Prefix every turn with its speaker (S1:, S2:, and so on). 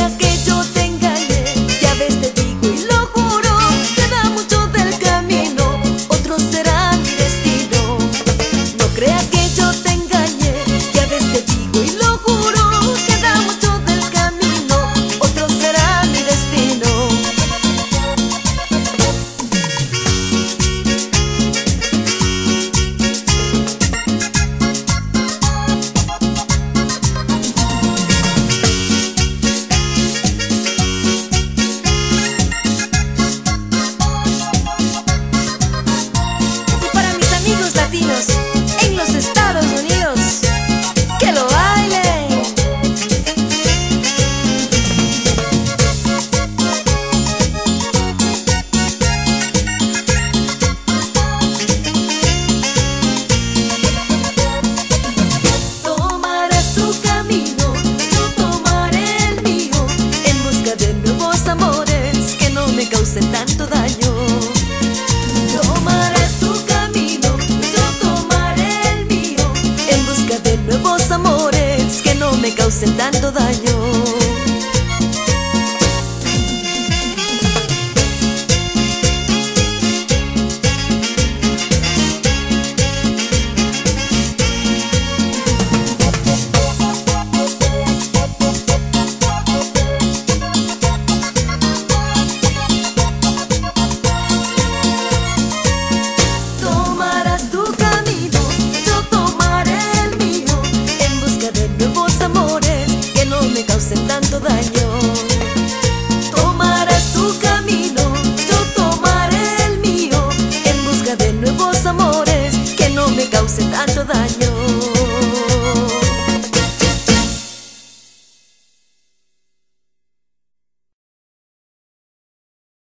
S1: creas que yo tanto.